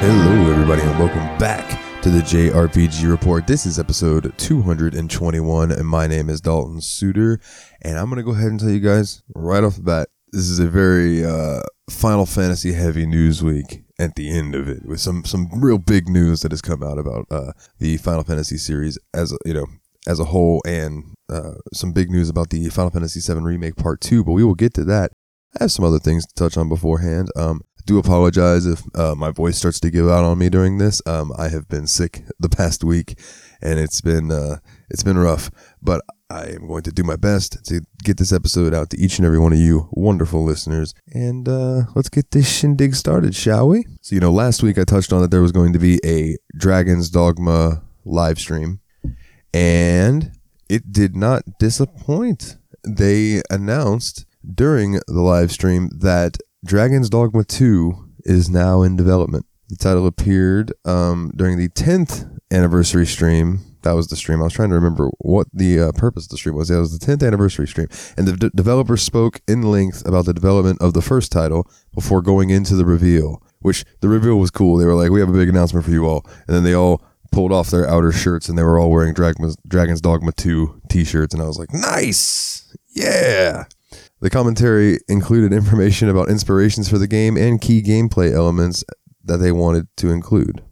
Hello, everybody, and welcome back to the JRPG Report. This is episode 221, and my name is Dalton Suter. And I'm going to go ahead and tell you guys right off the bat this is a very uh, Final Fantasy heavy news week at the end of it, with some, some real big news that has come out about uh, the Final Fantasy series as you know as a whole, and uh, some big news about the Final Fantasy VII Remake Part 2, but we will get to that. I have some other things to touch on beforehand. Um, do apologize if uh, my voice starts to give out on me during this. Um, I have been sick the past week, and it's been uh, it's been rough. But I am going to do my best to get this episode out to each and every one of you wonderful listeners. And uh, let's get this shindig started, shall we? So you know, last week I touched on that there was going to be a Dragon's Dogma live stream, and it did not disappoint. They announced during the live stream that Dragon's Dogma 2 is now in development. The title appeared um, during the 10th anniversary stream. That was the stream. I was trying to remember what the uh, purpose of the stream was. It was the 10th anniversary stream. And the d- developer spoke in length about the development of the first title before going into the reveal, which the reveal was cool. They were like, we have a big announcement for you all. And then they all pulled off their outer shirts and they were all wearing Dragon's, Dragon's Dogma 2 t shirts. And I was like, nice. Yeah. The commentary included information about inspirations for the game and key gameplay elements that they wanted to include.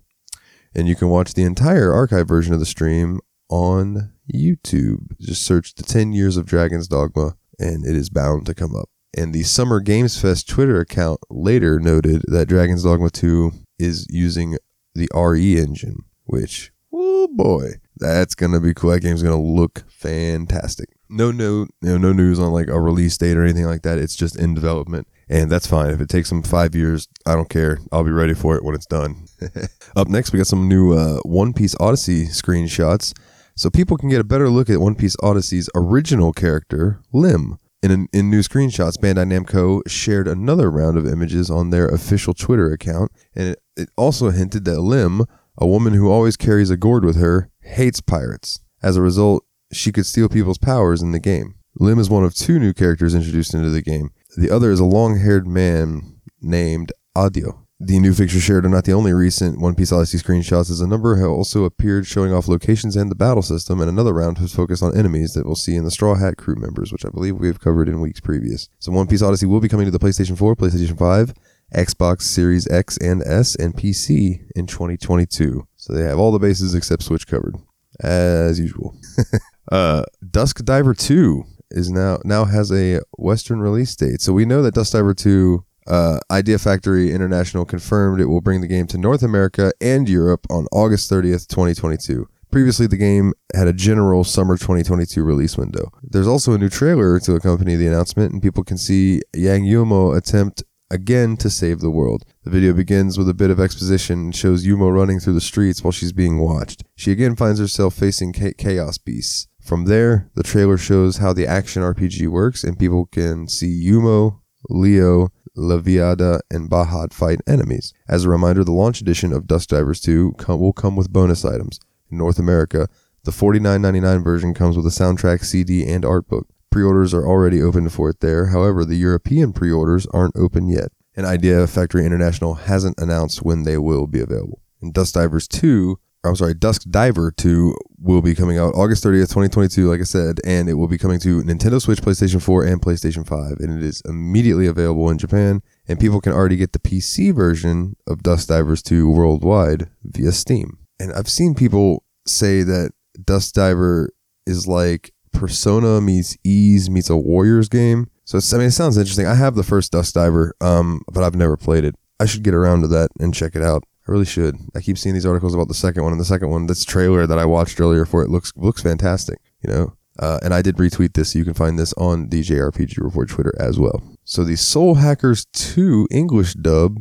And you can watch the entire archive version of the stream on YouTube. Just search the 10 years of Dragon's Dogma and it is bound to come up. And the Summer Games Fest Twitter account later noted that Dragon's Dogma 2 is using the RE engine, which, oh boy, that's going to be cool. That game's going to look fantastic no no know, no news on like a release date or anything like that. It's just in development, and that's fine. If it takes them five years, I don't care. I'll be ready for it when it's done. Up next, we got some new uh, One Piece Odyssey screenshots, so people can get a better look at One Piece Odyssey's original character, Lim. In, in new screenshots, Bandai Namco shared another round of images on their official Twitter account, and it, it also hinted that Lim, a woman who always carries a gourd with her, hates pirates. As a result, she could steal people's powers in the game. Lim is one of two new characters introduced into the game. The other is a long haired man named Adio. The new fixture shared are not the only recent One Piece Odyssey screenshots, as a number have also appeared showing off locations and the battle system, and another round has focused on enemies that we'll see in the Straw Hat crew members, which I believe we have covered in weeks previous. So One Piece Odyssey will be coming to the PlayStation 4, PlayStation 5, Xbox Series X and S, and PC in 2022. So they have all the bases except Switch covered, as usual. Uh, Dusk Diver 2 is now now has a Western release date. So we know that Dusk Diver 2 uh, Idea Factory International confirmed it will bring the game to North America and Europe on August 30th, 2022. Previously, the game had a general summer 2022 release window. There's also a new trailer to accompany the announcement, and people can see Yang Yumo attempt again to save the world. The video begins with a bit of exposition and shows Yumo running through the streets while she's being watched. She again finds herself facing chaos beasts. From there, the trailer shows how the action RPG works, and people can see Yumo, Leo, Leviada, and Bahad fight enemies. As a reminder, the launch edition of Dust Divers 2 come, will come with bonus items. In North America, the $49.99 version comes with a soundtrack, CD, and art book. Pre orders are already open for it there, however, the European pre orders aren't open yet. And Idea Factory International hasn't announced when they will be available. And Dust Divers 2, I'm sorry, Dusk Diver 2 will be coming out August 30th, 2022, like I said, and it will be coming to Nintendo Switch, PlayStation 4, and PlayStation 5. And it is immediately available in Japan, and people can already get the PC version of Dust Divers 2 worldwide via Steam. And I've seen people say that Dust Diver is like Persona meets Ys meets a Warriors game. So I mean, it sounds interesting. I have the first Dust Diver, um, but I've never played it. I should get around to that and check it out. I really should. I keep seeing these articles about the second one, and the second one, this trailer that I watched earlier for it looks looks fantastic. You know, uh, and I did retweet this. You can find this on the JRPG Report Twitter as well. So the Soul Hackers 2 English dub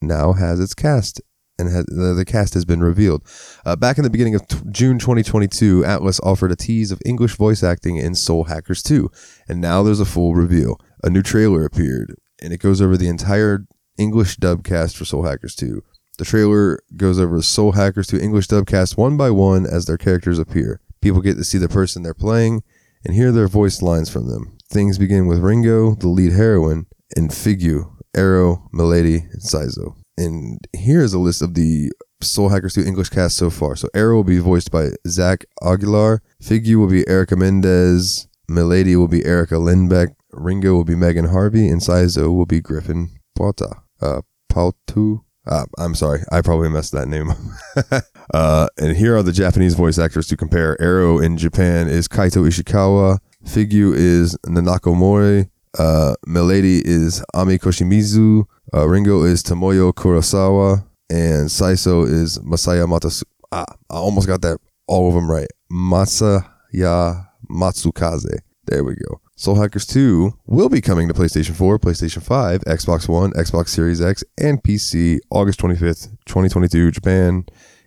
now has its cast, and has, the, the cast has been revealed. Uh, back in the beginning of t- June 2022, Atlus offered a tease of English voice acting in Soul Hackers 2, and now there's a full reveal. A new trailer appeared, and it goes over the entire English dub cast for Soul Hackers 2. The trailer goes over Soul Hackers 2 English dub cast one by one as their characters appear. People get to see the person they're playing and hear their voice lines from them. things begin with Ringo, the lead heroine, and Figue, Arrow, Milady, and Saizo. And here's a list of the Soul Hackers 2 English cast so far. So Arrow will be voiced by Zach Aguilar, Figue will be Erica Mendez, Milady will be Erica Lindbeck, Ringo will be Megan Harvey, and Saizo will be Griffin Pauta. Uh, Pautu. Uh, I'm sorry, I probably messed that name up. uh, and here are the Japanese voice actors to compare. Arrow in Japan is Kaito Ishikawa. Figue is Nanako Mori. Uh, Milady is Ami Koshimizu. Uh, Ringo is Tomoyo Kurosawa. And Saizo is Masaya Matasu. Ah, I almost got that all of them right. Masaya Matsukaze. There we go. Soul Hackers 2 will be coming to PlayStation 4, PlayStation 5, Xbox One, Xbox Series X, and PC August 25th, 2022, Japan,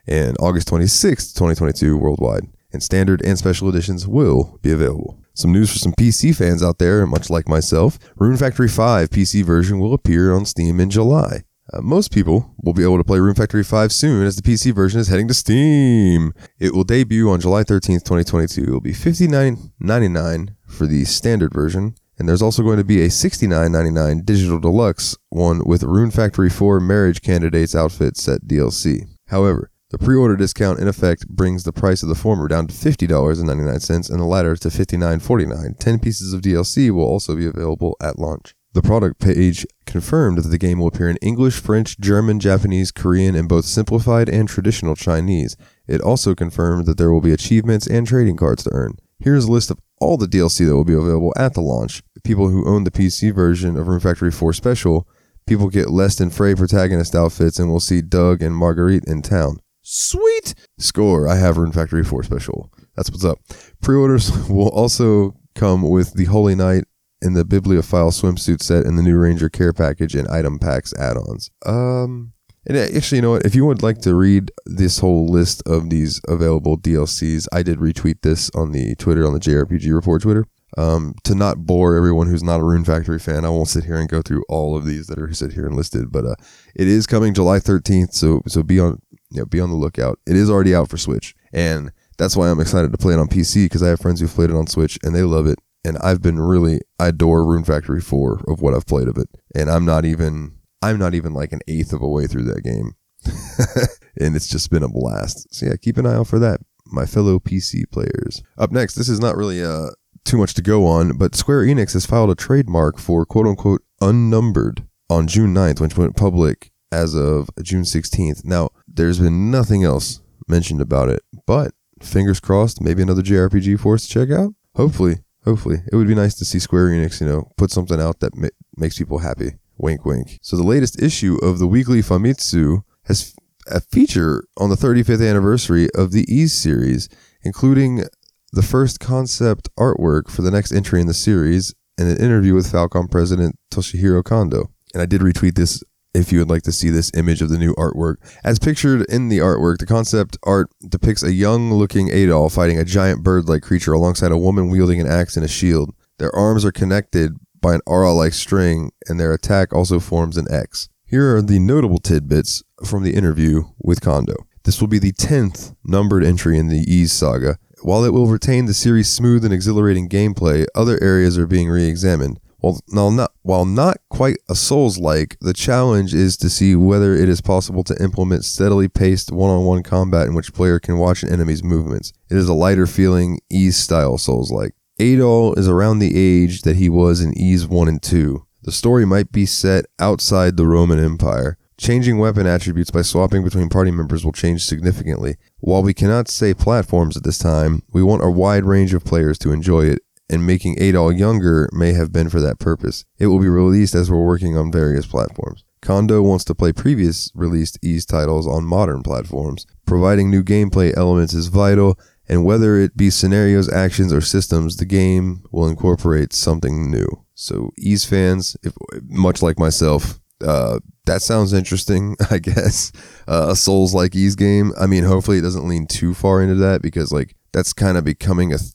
and August 26th, 2022, worldwide. And standard and special editions will be available. Some news for some PC fans out there, much like myself Rune Factory 5 PC version will appear on Steam in July. Uh, most people will be able to play Rune Factory 5 soon as the PC version is heading to Steam. It will debut on July 13th, 2022. It will be $59.99 for the standard version, and there's also going to be a $69.99 digital deluxe one with Rune Factory 4 Marriage Candidates outfit set DLC. However, the pre-order discount in effect brings the price of the former down to $50.99 and the latter to $59.49. 10 pieces of DLC will also be available at launch. The product page confirmed that the game will appear in English, French, German, Japanese, Korean, and both simplified and traditional Chinese. It also confirmed that there will be achievements and trading cards to earn. Here's a list of all the DLC that will be available at the launch. People who own the PC version of Rune Factory 4 Special, people get Lest and Frey protagonist outfits, and we'll see Doug and Marguerite in town. Sweet! Score, I have Rune Factory 4 Special. That's what's up. Pre orders will also come with the Holy Knight in the Bibliophile swimsuit set and the new Ranger care package and item packs add-ons. Um, and actually, you know what? If you would like to read this whole list of these available DLCs, I did retweet this on the Twitter on the JRPG Report Twitter. Um, to not bore everyone who's not a Rune Factory fan, I won't sit here and go through all of these that are sit here and listed. But uh, it is coming July 13th, so so be on know, be on the lookout. It is already out for Switch, and that's why I'm excited to play it on PC because I have friends who've played it on Switch and they love it and I've been really I adore Rune Factory 4 of what I've played of it. And I'm not even I'm not even like an eighth of a way through that game. and it's just been a blast. So yeah, keep an eye out for that, my fellow PC players. Up next, this is not really uh too much to go on, but Square Enix has filed a trademark for quote unquote unnumbered on June 9th, which went public as of June 16th. Now, there's been nothing else mentioned about it, but fingers crossed, maybe another JRPG for us to check out. Hopefully, Hopefully, it would be nice to see Square Enix, you know, put something out that ma- makes people happy. Wink, wink. So the latest issue of the weekly Famitsu has a feature on the 35th anniversary of the Ys series, including the first concept artwork for the next entry in the series and an interview with Falcom president Toshihiro Kondo. And I did retweet this if you would like to see this image of the new artwork. As pictured in the artwork, the concept art depicts a young looking Adol fighting a giant bird like creature alongside a woman wielding an axe and a shield. Their arms are connected by an aura like string, and their attack also forms an X. Here are the notable tidbits from the interview with Kondo. This will be the 10th numbered entry in the Ys saga. While it will retain the series' smooth and exhilarating gameplay, other areas are being re examined. While not, while not quite a Souls like, the challenge is to see whether it is possible to implement steadily paced one on one combat in which player can watch an enemy's movements. It is a lighter feeling Ys style Souls like. Adol is around the age that he was in Ys 1 and 2. The story might be set outside the Roman Empire. Changing weapon attributes by swapping between party members will change significantly. While we cannot say platforms at this time, we want a wide range of players to enjoy it and making Adol younger may have been for that purpose. It will be released as we're working on various platforms. Kondo wants to play previous released Ys titles on modern platforms. Providing new gameplay elements is vital, and whether it be scenarios, actions, or systems, the game will incorporate something new. So, Ys fans, if, much like myself, uh, that sounds interesting, I guess. Uh, a Souls like Ys game. I mean, hopefully it doesn't lean too far into that because, like, that's kind of becoming a th-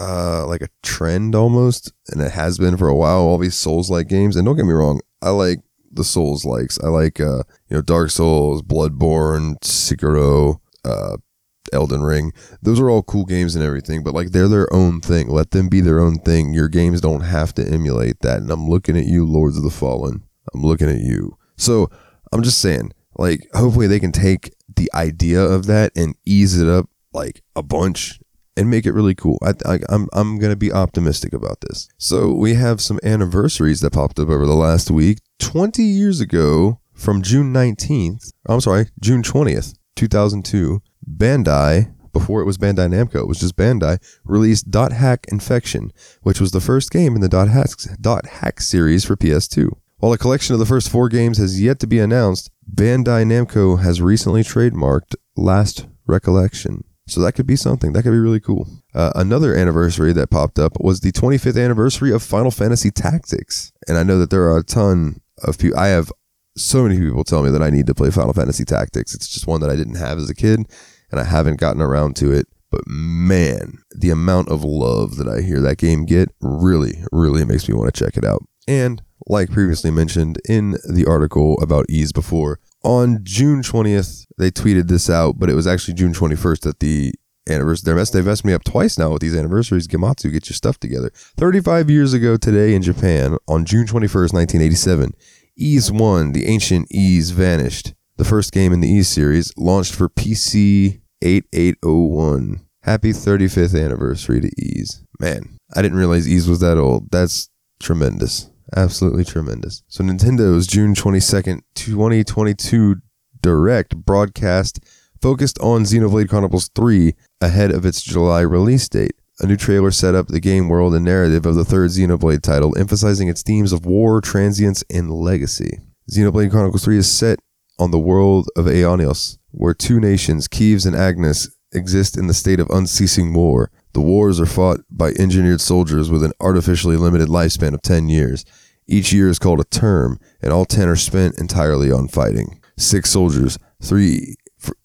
uh, like a trend almost, and it has been for a while. All these Souls like games, and don't get me wrong, I like the Souls likes. I like uh, you know Dark Souls, Bloodborne, Sekiro, uh, Elden Ring. Those are all cool games and everything, but like they're their own thing. Let them be their own thing. Your games don't have to emulate that. And I'm looking at you, Lords of the Fallen. I'm looking at you. So I'm just saying, like, hopefully they can take the idea of that and ease it up like a bunch and make it really cool. I, I, I'm I'm gonna be optimistic about this. So we have some anniversaries that popped up over the last week. Twenty years ago, from June 19th, I'm sorry, June 20th, 2002, Bandai. Before it was Bandai Namco, it was just Bandai, released Dot Hack Infection, which was the first game in the Dot Hack, Dot Hack series for PS2. While a collection of the first four games has yet to be announced, Bandai Namco has recently trademarked Last Recollection. So that could be something. That could be really cool. Uh, another anniversary that popped up was the 25th anniversary of Final Fantasy Tactics. And I know that there are a ton of people. I have so many people tell me that I need to play Final Fantasy Tactics. It's just one that I didn't have as a kid, and I haven't gotten around to it. But man, the amount of love that I hear that game get really, really makes me want to check it out. And like previously mentioned in the article about Ys before, on June 20th, they tweeted this out, but it was actually June 21st that the anniversary. They're messed, they've messed me up twice now with these anniversaries. Gematsu, get your stuff together. 35 years ago today in Japan, on June 21st, 1987, Ys 1, the ancient Ys, vanished. The first game in the Ys series launched for PC 8801. Happy 35th anniversary to Ys. Man, I didn't realize Ys was that old. That's tremendous. Absolutely tremendous. So Nintendo's June 22nd, 2022 Direct broadcast focused on Xenoblade Chronicles 3 ahead of its July release date. A new trailer set up the game world and narrative of the third Xenoblade title, emphasizing its themes of war, transience, and legacy. Xenoblade Chronicles 3 is set on the world of Aionios, where two nations, Keves and Agnus, exist in the state of unceasing war. The wars are fought by engineered soldiers with an artificially limited lifespan of 10 years. Each year is called a term, and all 10 are spent entirely on fighting. Six soldiers, three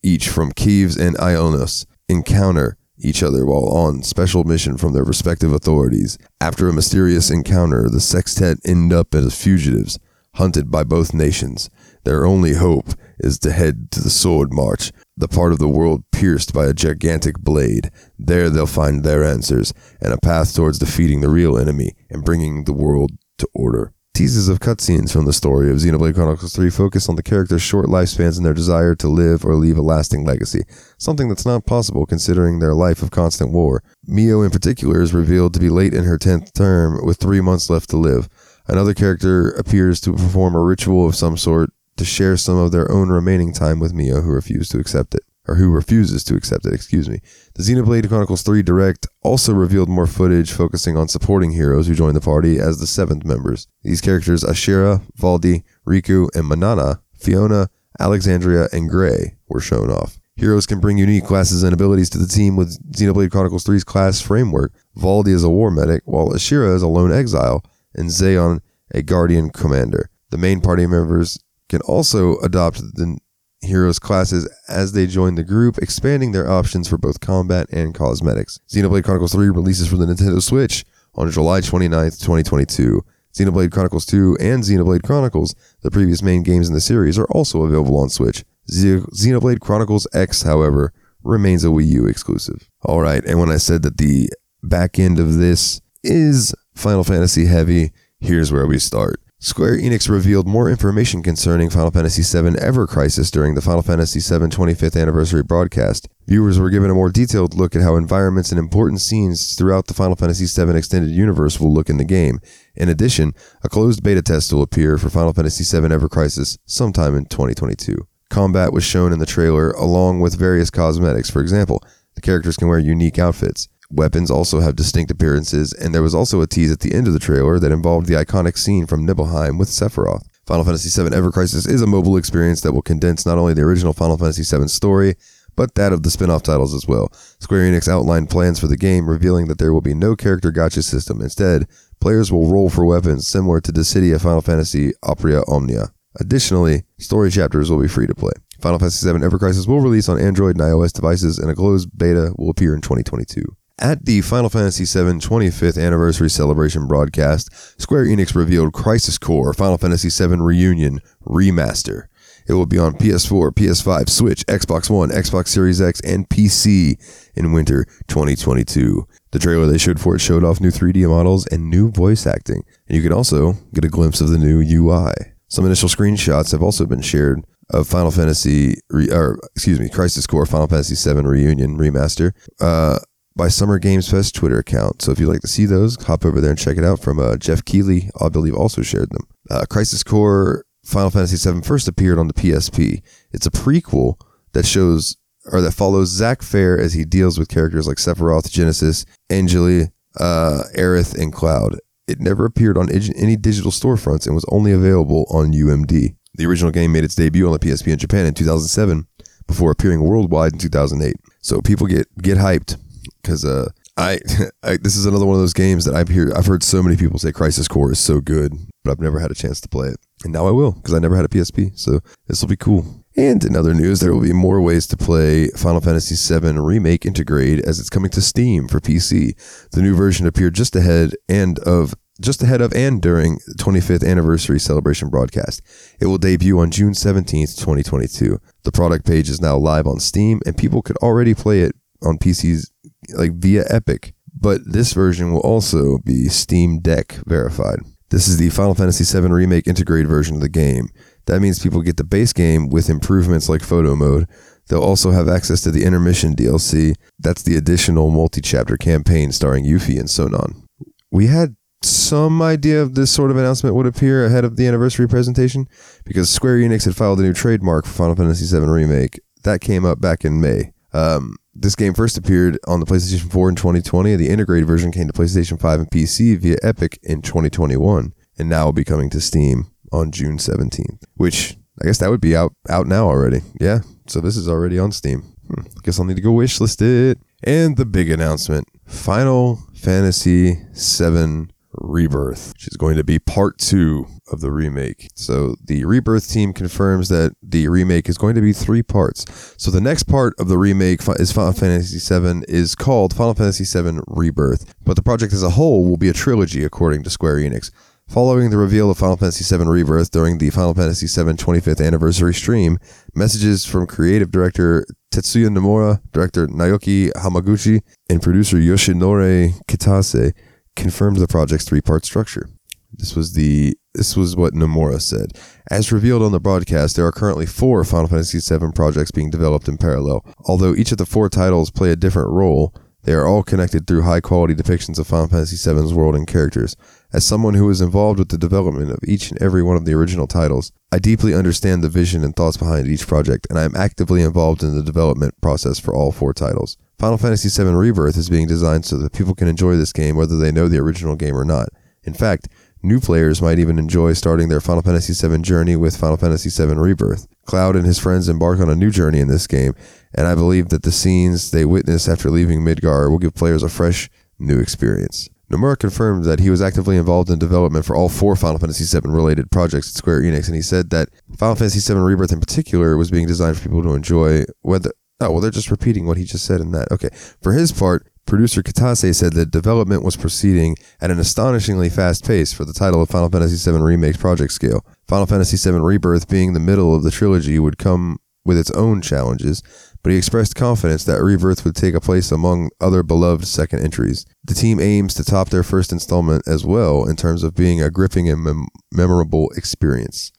each from Keves and Ionos, encounter each other while on special mission from their respective authorities. After a mysterious encounter, the sextet end up as fugitives, hunted by both nations. Their only hope is to head to the Sword March, the part of the world pierced by a gigantic blade. There they'll find their answers and a path towards defeating the real enemy and bringing the world to order. Teases of cutscenes from the story of Xenoblade Chronicles 3 focus on the characters' short lifespans and their desire to live or leave a lasting legacy, something that's not possible considering their life of constant war. Mio, in particular, is revealed to be late in her 10th term with three months left to live. Another character appears to perform a ritual of some sort to share some of their own remaining time with Mio, who refused to accept it or who refuses to accept it, excuse me. The Xenoblade Chronicles 3 Direct also revealed more footage focusing on supporting heroes who joined the party as the seventh members. These characters, Ashera, Valdi, Riku, and Manana, Fiona, Alexandria, and Gray, were shown off. Heroes can bring unique classes and abilities to the team with Xenoblade Chronicles 3's class framework. Valdi is a war medic, while Ashera is a lone exile, and Zeon a guardian commander. The main party members can also adopt the heroes classes as they join the group, expanding their options for both combat and cosmetics. Xenoblade Chronicles 3 releases for the Nintendo Switch on July 29th, 2022. Xenoblade Chronicles 2 and Xenoblade Chronicles, the previous main games in the series, are also available on Switch. Xenoblade Chronicles X, however, remains a Wii U exclusive. All right, and when I said that the back end of this is Final Fantasy heavy, here's where we start. Square Enix revealed more information concerning Final Fantasy VII Ever Crisis during the Final Fantasy VII 25th anniversary broadcast. Viewers were given a more detailed look at how environments and important scenes throughout the Final Fantasy VII extended universe will look in the game. In addition, a closed beta test will appear for Final Fantasy VII Ever Crisis sometime in 2022. Combat was shown in the trailer along with various cosmetics. For example, the characters can wear unique outfits. Weapons also have distinct appearances, and there was also a tease at the end of the trailer that involved the iconic scene from Nibelheim with Sephiroth. Final Fantasy VII Ever Crisis is a mobile experience that will condense not only the original Final Fantasy VII story, but that of the spin off titles as well. Square Enix outlined plans for the game, revealing that there will be no character gacha system. Instead, players will roll for weapons similar to the city of Final Fantasy Opera Omnia. Additionally, story chapters will be free to play. Final Fantasy VII Ever Crisis will release on Android and iOS devices, and a closed beta will appear in 2022. At the Final Fantasy VII 25th anniversary celebration broadcast, Square Enix revealed Crisis Core Final Fantasy VII Reunion Remaster. It will be on PS4, PS5, Switch, Xbox One, Xbox Series X, and PC in winter 2022. The trailer they showed for it showed off new 3D models and new voice acting, and you can also get a glimpse of the new UI. Some initial screenshots have also been shared of Final Fantasy, re, or excuse me, Crisis Core Final Fantasy VII Reunion Remaster uh, by Summer Games Fest Twitter account. So if you'd like to see those, hop over there and check it out. From uh, Geoff Keighley, I believe also shared them. Uh, Crisis Core Final Fantasy VII first appeared on the PSP. It's a prequel that shows or that follows Zack Fair as he deals with characters like Sephiroth, Genesis, Angeal, uh, Aerith, and Cloud. It never appeared on any digital storefronts and was only available on UMD. The original game made its debut on the PSP in Japan in 2007 before appearing worldwide in 2008. So people get get hyped because uh, I, I, this is another one of those games that I've heard I've heard so many people say Crisis Core is so good, but I've never had a chance to play it, and now I will because I never had a PSP. So this will be cool. And in other news, there will be more ways to play Final Fantasy VII Remake Intergrade as it's coming to Steam for PC. The new version appeared just ahead and of just ahead of and during the 25th anniversary celebration broadcast. It will debut on June 17th, 2022. The product page is now live on Steam and people could already play it on PCs like via Epic, but this version will also be Steam Deck verified. This is the Final Fantasy VII Remake Intergrade version of the game. That means people get the base game with improvements like photo mode. They'll also have access to the intermission DLC. That's the additional multi-chapter campaign starring Yuffie and Sonon. We had some idea of this sort of announcement would appear ahead of the anniversary presentation because Square Enix had filed a new trademark for Final Fantasy VII Remake. That came up back in May. Um, this game first appeared on the PlayStation 4 in 2020. The Intergrade version came to PlayStation 5 and PC via Epic in 2021, and now will be coming to Steam on June 17th. Which I guess that would be out out now already. Yeah, so this is already on Steam. Hmm, guess I'll need to go wishlist it. And the big announcement: Final Fantasy 7 Rebirth, which is going to be part two of the remake. So the Rebirth team confirms that the remake is going to be three parts. So the next part of the remake is Final Fantasy VII is called Final Fantasy VII Rebirth, but the project as a whole will be a trilogy according to Square Enix. Following the reveal of Final Fantasy VII Rebirth during the Final Fantasy VII 25th anniversary stream, messages from creative director Tetsuya Nomura, director Naoki Hamaguchi, and producer Yoshinori Kitase confirmed the project's three-part structure. This was the this was what Nomura said. As revealed on the broadcast, there are currently four Final Fantasy VII projects being developed in parallel. Although each of the four titles play a different role, they are all connected through high quality depictions of Final Fantasy VII's world and characters. As someone who was involved with the development of each and every one of the original titles, I deeply understand the vision and thoughts behind each project, and I am actively involved in the development process for all four titles. Final Fantasy VII Rebirth is being designed so that people can enjoy this game whether they know the original game or not. In fact, new players might even enjoy starting their Final Fantasy VII journey with Final Fantasy VII Rebirth. Cloud and his friends embark on a new journey in this game, and I believe that the scenes they witness after leaving Midgar will give players a fresh, new experience. Nomura confirmed that he was actively involved in development for all four Final Fantasy VII related projects at Square Enix, and he said that Final Fantasy VII Rebirth in particular was being designed for people to enjoy, whether Oh, well, they're just repeating what he just said in that. Okay. For his part, producer Kitase said that development was proceeding at an astonishingly fast pace for the title of Final Fantasy VII Remake project scale. Final Fantasy VII Rebirth being the middle of the trilogy would come with its own challenges, but he expressed confidence that Rebirth would take a place among other beloved second entries. The team aims to top their first installment as well in terms of being a gripping and mem- memorable experience.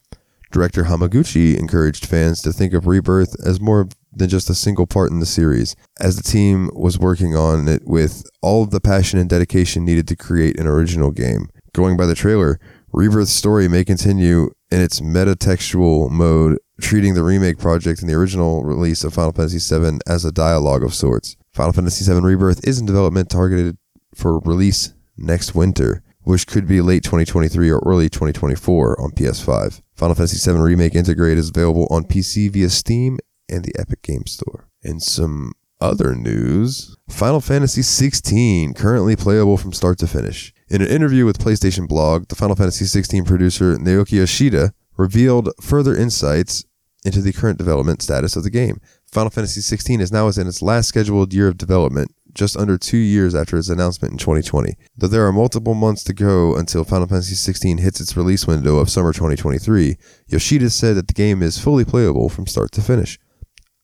Director Hamaguchi encouraged fans to think of Rebirth as more than just a single part in the series, as the team was working on it with all of the passion and dedication needed to create an original game. Going by the trailer, Rebirth's story may continue in its metatextual mode, treating the remake project and the original release of Final Fantasy VII as a dialogue of sorts. Final Fantasy VII Rebirth is in development targeted for release next winter, which could be late 2023 or early 2024 on PS5. Final Fantasy VII Remake Intergrade is available on PC via Steam and the Epic Game Store. And some other news Final Fantasy XVI, currently playable from start to finish. In an interview with PlayStation Blog, the Final Fantasy XVI producer Naoki Yoshida revealed further insights into the current development status of the game. Final Fantasy XVI is now within its last scheduled year of development, just under two years after its announcement in 2020. Though there are multiple months to go until Final Fantasy XVI hits its release window of summer 2023, Yoshida said that the game is fully playable from start to finish.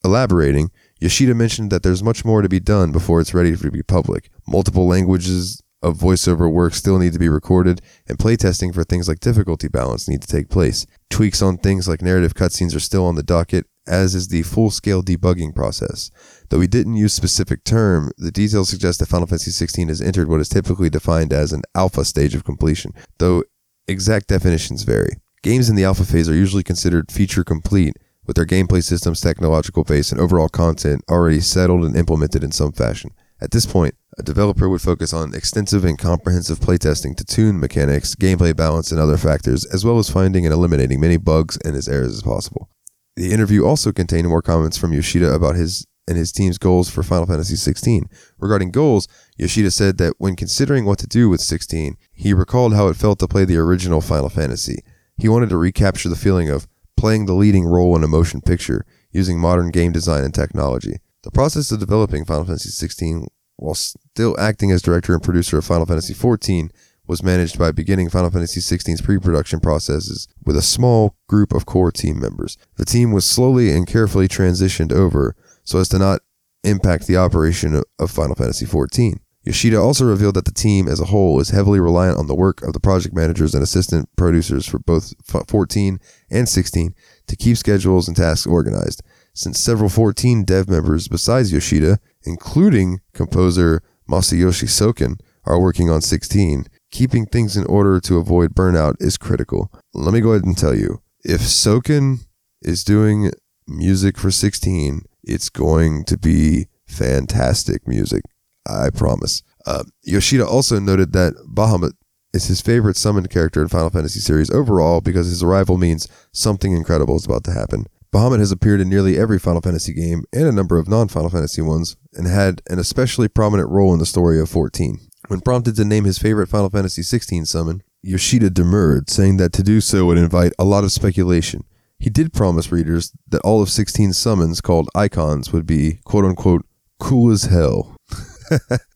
Elaborating, Yoshida mentioned that there's much more to be done before it's ready to be public. Multiple languages of voiceover work still need to be recorded, and playtesting for things like difficulty balance need to take place. Tweaks on things like narrative cutscenes are still on the docket, as is the full-scale debugging process. Though we didn't use specific term, the details suggest that Final Fantasy XVI has entered what is typically defined as an alpha stage of completion, though exact definitions vary. Games in the alpha phase are usually considered feature complete, with their gameplay systems, technological base, and overall content already settled and implemented in some fashion. At this point, a developer would focus on extensive and comprehensive playtesting to tune mechanics, gameplay balance, and other factors, as well as finding and eliminating many bugs and as errors as possible. The interview also contained more comments from Yoshida about his and his team's goals for Final Fantasy XVI. Regarding goals, Yoshida said that when considering what to do with 16, he recalled how it felt to play the original Final Fantasy. He wanted to recapture the feeling of playing the leading role in a motion picture using modern game design and technology. The process of developing Final Fantasy XVI while still acting as director and producer of Final Fantasy XIV was managed by beginning Final Fantasy XVI's pre-production processes with a small group of core team members. The team was slowly and carefully transitioned over so as to not impact the operation of Final Fantasy XIV. Yoshida also revealed that the team as a whole is heavily reliant on the work of the project managers and assistant producers for both 14 and 16 to keep schedules and tasks organized. Since several 14 dev members besides Yoshida, including composer Masayoshi Soken, are working on 16, keeping things in order to avoid burnout is critical. Let me go ahead and tell you if Soken is doing music for 16, it's going to be fantastic music. I promise. Uh, Yoshida also noted that Bahamut is his favorite summoned character in Final Fantasy series overall because his arrival means something incredible is about to happen. Bahamut has appeared in nearly every Final Fantasy game and a number of non Final Fantasy ones, and had an especially prominent role in the story of 14. When prompted to name his favorite Final Fantasy 16 summon, Yoshida demurred, saying that to do so would invite a lot of speculation. He did promise readers that all of 16 summons called icons would be quote unquote cool as hell.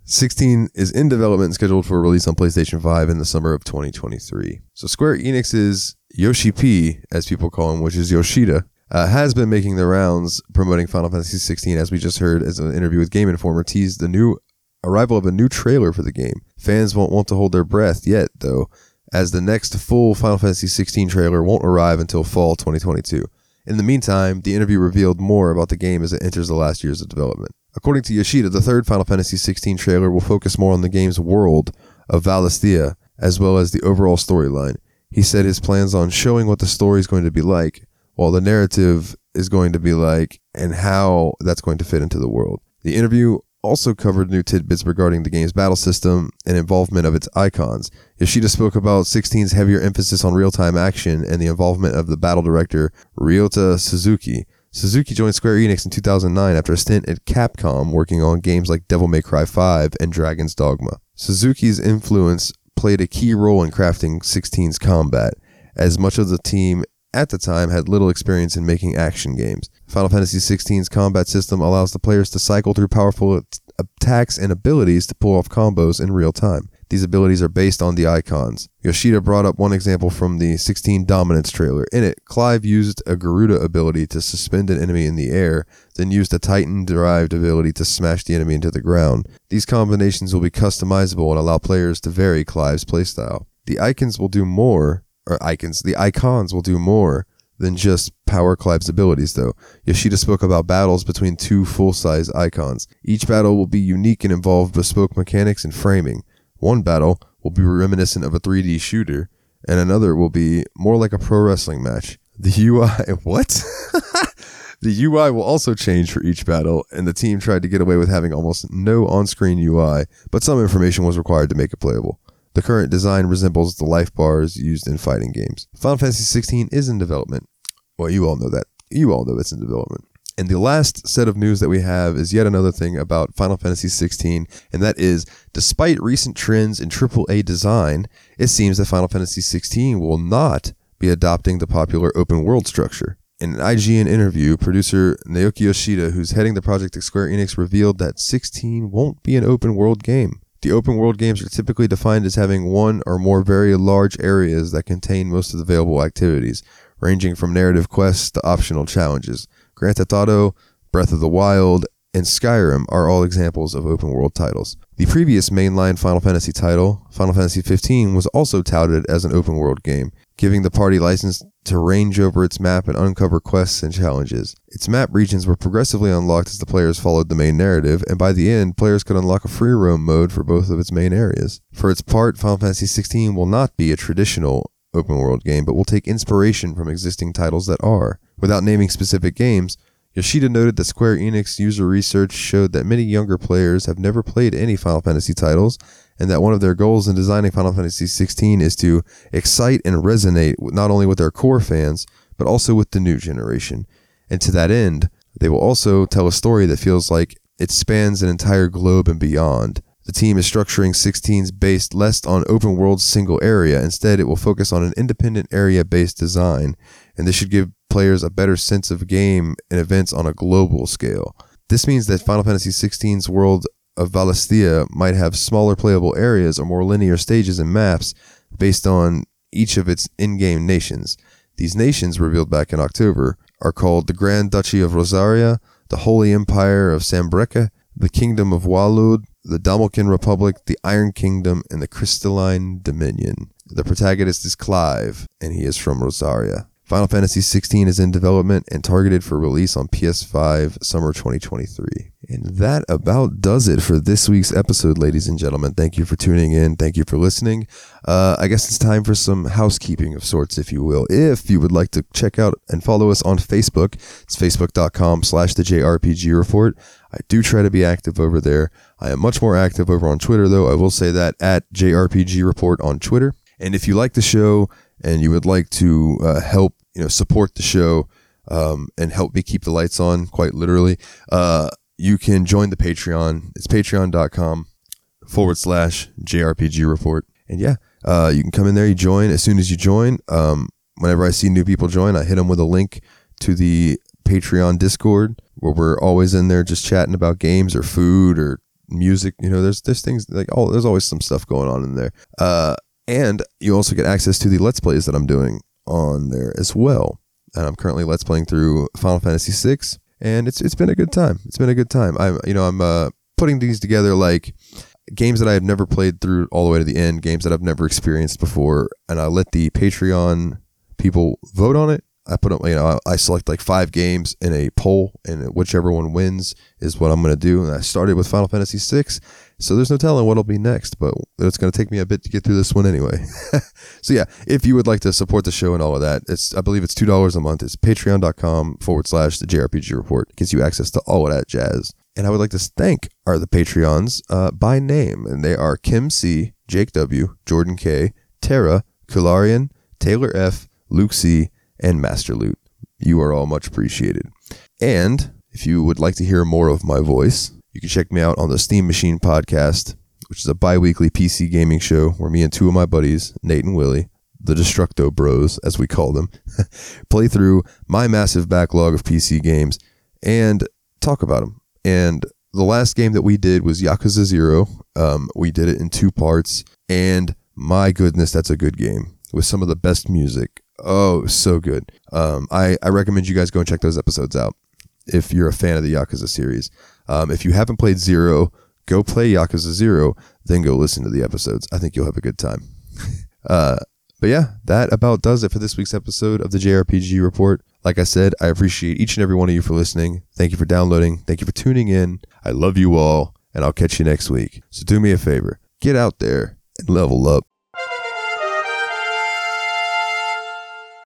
16 is in development and scheduled for release on PlayStation 5 in the summer of 2023. So Square Enix's Yoshi P, as people call him, which is Yoshida, uh, has been making the rounds promoting Final Fantasy 16, as we just heard as an interview with Game Informer, teased the new arrival of a new trailer for the game. Fans won't want to hold their breath yet, though, as the next full Final Fantasy 16 trailer won't arrive until fall 2022. In the meantime, the interview revealed more about the game as it enters the last years of development. According to Yoshida, the third Final Fantasy XVI trailer will focus more on the game's world of Valisthea, as well as the overall storyline. He said his plans on showing what the story is going to be like, while the narrative is going to be like, and how that's going to fit into the world. The interview also covered new tidbits regarding the game's battle system and involvement of its icons. Yoshida spoke about 16's heavier emphasis on real time action and the involvement of the battle director, Ryota Suzuki. Suzuki joined Square Enix in 2009 after a stint at Capcom working on games like Devil May Cry 5 and Dragon's Dogma. Suzuki's influence played a key role in crafting 16's combat, as much of the team at the time had little experience in making action games. Final Fantasy XVI's combat system allows the players to cycle through powerful attacks and abilities to pull off combos in real time. These abilities are based on the icons. Yoshida brought up one example from the 16 Dominance trailer. In it, Clive used a Garuda ability to suspend an enemy in the air, then used a Titan derived ability to smash the enemy into the ground. These combinations will be customizable and allow players to vary Clive's playstyle. The icons will do more, or icons, the icons will do more than just power Clive's abilities, though. Yoshida spoke about battles between two full size icons. Each battle will be unique and involve bespoke mechanics and framing. One battle will be reminiscent of a 3D shooter, and another will be more like a pro wrestling match. The UI, what? the UI will also change for each battle, and the team tried to get away with having almost no on screen UI, but some information was required to make it playable. The current design resembles the life bars used in fighting games. Final Fantasy XVI is in development. Well, you all know that. You all know it's in development. And the last set of news that we have is yet another thing about Final Fantasy XVI, and that is despite recent trends in AAA design, it seems that Final Fantasy XVI will not be adopting the popular open world structure. In an IGN interview, producer Naoki Yoshida, who's heading the project at Square Enix, revealed that 16 won't be an open world game. The open world games are typically defined as having one or more very large areas that contain most of the available activities, ranging from narrative quests to optional challenges. Grand Theft Auto, Breath of the Wild, and Skyrim are all examples of open world titles. The previous mainline Final Fantasy title, Final Fantasy XV, was also touted as an open world game, giving the party license to range over its map and uncover quests and challenges. Its map regions were progressively unlocked as the players followed the main narrative, and by the end, players could unlock a free roam mode for both of its main areas. For its part, Final Fantasy XVI will not be a traditional open world game, but will take inspiration from existing titles that are. Without naming specific games, Yoshida noted that Square Enix user research showed that many younger players have never played any Final Fantasy titles, and that one of their goals in designing Final Fantasy XVI is to excite and resonate not only with their core fans, but also with the new generation. And to that end, they will also tell a story that feels like it spans an entire globe and beyond. The team is structuring 16's based less on open world single area. Instead, it will focus on an independent area based design, and this should give players a better sense of game and events on a global scale. This means that Final Fantasy XVI's world of Valisthea might have smaller playable areas or more linear stages and maps based on each of its in-game nations. These nations, revealed back in October, are called the Grand Duchy of Rosaria, the Holy Empire of Sanbreque, the Kingdom of Waloed, the Dhalmekian Republic, the Iron Kingdom, and the Crystalline Dominion. The protagonist is Clive, and he is from Rosaria. Final Fantasy XVI is in development and targeted for release on PS5 summer 2023. And that about does it for this week's episode, ladies and gentlemen. Thank you for tuning in. Thank you for listening. Uh, I guess it's time for some housekeeping of sorts, if you will. If you would like to check out and follow us on Facebook, it's facebook.com slash the JRPG report. I do try to be active over there. I am much more active over on Twitter, though. I will say that at JRPG report on Twitter. And if you like the show and you would like to uh, help, you know, support the show um, and help me keep the lights on, quite literally, uh, you can join the Patreon. It's patreon.com forward slash JRPG report. And yeah, uh, you can come in there, you join. As soon as you join, um, whenever I see new people join, I hit them with a link to the Patreon Discord where we're always in there just chatting about games or food or music. You know, there's there's things like oh, there's always some stuff going on in there. Uh, and you also get access to the Let's Plays that I'm doing on there as well. And I'm currently Let's playing through Final Fantasy VI, and it's it's been a good time. It's been a good time. I'm you know I'm uh, putting these together like games that I have never played through all the way to the end, games that I've never experienced before, and I let the Patreon people vote on it. I put up, you know, I select like five games in a poll, and whichever one wins is what I'm going to do. And I started with Final Fantasy VI, so there's no telling what'll be next, but it's going to take me a bit to get through this one anyway. so yeah, if you would like to support the show and all of that, it's I believe it's two dollars a month. It's patreon.com forward slash the JRPG report. Gives you access to all of that jazz. And I would like to thank our the Patreons uh, by name, and they are Kim C, Jake W, Jordan K, Tara, Kularian, Taylor F, Luke C, and Master Loot. You are all much appreciated. And if you would like to hear more of my voice, you can check me out on the Steam Machine podcast, which is a bi weekly PC gaming show where me and two of my buddies, Nate and Willie, the Destructo Bros, as we call them, play through my massive backlog of PC games and talk about them. And the last game that we did was Yakuza Zero. Um, we did it in two parts, and my goodness, that's a good game with some of the best music. Oh, so good. Um, I, I recommend you guys go and check those episodes out if you're a fan of the Yakuza series. Um, if you haven't played Zero, go play Yakuza Zero, then go listen to the episodes. I think you'll have a good time. uh, but yeah, that about does it for this week's episode of the JRPG Report. Like I said, I appreciate each and every one of you for listening. Thank you for downloading. Thank you for tuning in. I love you all, and I'll catch you next week. So do me a favor get out there and level up.